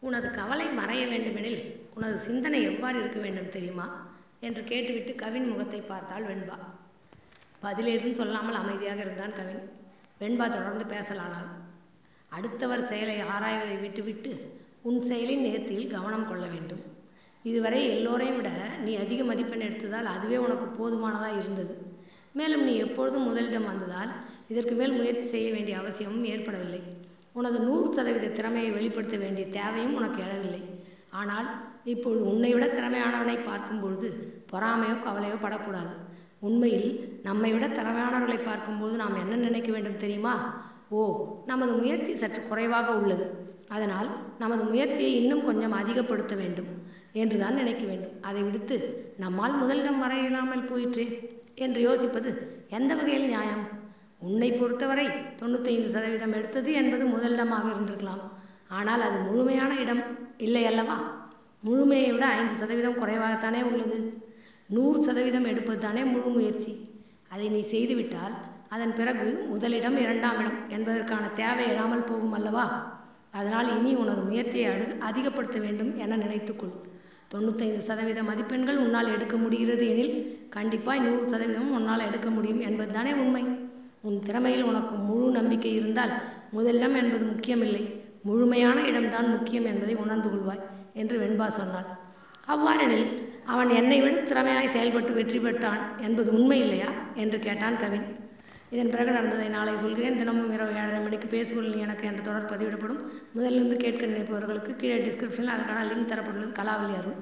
உனது கவலை மறைய வேண்டுமெனில் உனது சிந்தனை எவ்வாறு இருக்க வேண்டும் தெரியுமா? என்று கேட்டுவிட்டு கவின் முகத்தை பார்த்தாள் வெண்பா. பதிலேதும் சொல்லாமல் அமைதியாக இருந்தான் கவின். வெண்பா தொடர்ந்து பேசலானாள். அடுத்தவர் செயலை ஆராய்வதை விட்டுவிட்டு உன் செயலின் நேர்த்தியில் கவனம் கொள்ள வேண்டும். இதுவரை எல்லோரையும் விட நீ அதிக மதிப்பெண் எடுத்ததால் அதுவே உனக்கு போதுமானதாக இருந்தது. மேலும் நீ எப்பொழுதும் முதலிடம் வந்ததால் இதற்கு மேல் முயற்சி செய்ய வேண்டிய அவசியமும் ஏற்படவில்லை. உனது நூறு சதவீத திறமையை வெளிப்படுத்த வேண்டிய தேவையும் உனக்கு எழவில்லை. ஆனால் இப்பொழுது உன்னை விட திறமையானவனை பார்க்கும் பொழுது பொறாமையோ கவலையோ படக்கூடாது. உண்மையில் நம்மை விட திறமையானவர்களை பார்க்கும்போது நாம் என்ன நினைக்க வேண்டும் தெரியுமா? ஓ நமது முயற்சி சற்று குறைவாக உள்ளது. அதனால் நமது முயற்சியை இன்னும் கொஞ்சம் அதிகப்படுத்த வேண்டும் என்றுதான் நினைக்க வேண்டும். அதை விடுத்து நம்மால் முதலிடம் வர இயலாமல் போயிற்றே என்று யோசிப்பது எந்த வகையில் நியாயம்? உன்னை பொறுத்தவரை தொண்ணூத்தைந்து சதவீதம் எடுத்தது என்பது முதலிடமாக இருந்திருக்கலாம். ஆனால் அது முழுமையான இடம் இல்லை அல்லவா? முழுமையை விட ஐந்து சதவீதம் குறைவாகத்தானே உள்ளது. நூறு சதவீதம் எடுப்பது தானே முழு முயற்சி. அதை நீ செய்துவிட்டால் அதன் பிறகு முதலிடம் இரண்டாம் இடம் என்பதற்கான தேவை எழாமல் போகும் அல்லவா? அதனால் இனி உனது முயற்சியை அடு அதிகப்படுத்த வேண்டும் என நினைத்துக்கொள். தொண்ணூத்தைந்து சதவீத மதிப்பெண்கள் உன்னால் எடுக்க முடிகிறது எனில் கண்டிப்பாய் நூறு சதவீதம் உன்னால் எடுக்க முடியும் என்பதுதானே உண்மை. உன் திறமையில் உனக்கு முழு நம்பிக்கை இருந்தால் முதலிடம் என்பது முக்கியமில்லை. முழுமையான இடம்தான் முக்கியம் என்பதை உணர்ந்து கொள்வாய் என்று வெண்பா சொன்னாள். அவ்வாறெனில் அவன் என்னை விட திறமையாய் செயல்பட்டு வெற்றி பெற்றான் என்பது உண்மை இல்லையா? என்று கேட்டான் கவின். இதன் பிறகு நடந்ததை நாளை சொல்கிறேன். தினமும் இரவு ஏழரை மணிக்கு பேசுகொள் எனக்கு என்ற தொடர் பதிவிடப்படும். முதலிருந்து கேட்க நினைப்பவர்களுக்கு கீழே டிஸ்கிரிப்ஷனில் அதற்கான லிங்க் தரப்பட்டுள்ளது. கலாவலி அருள்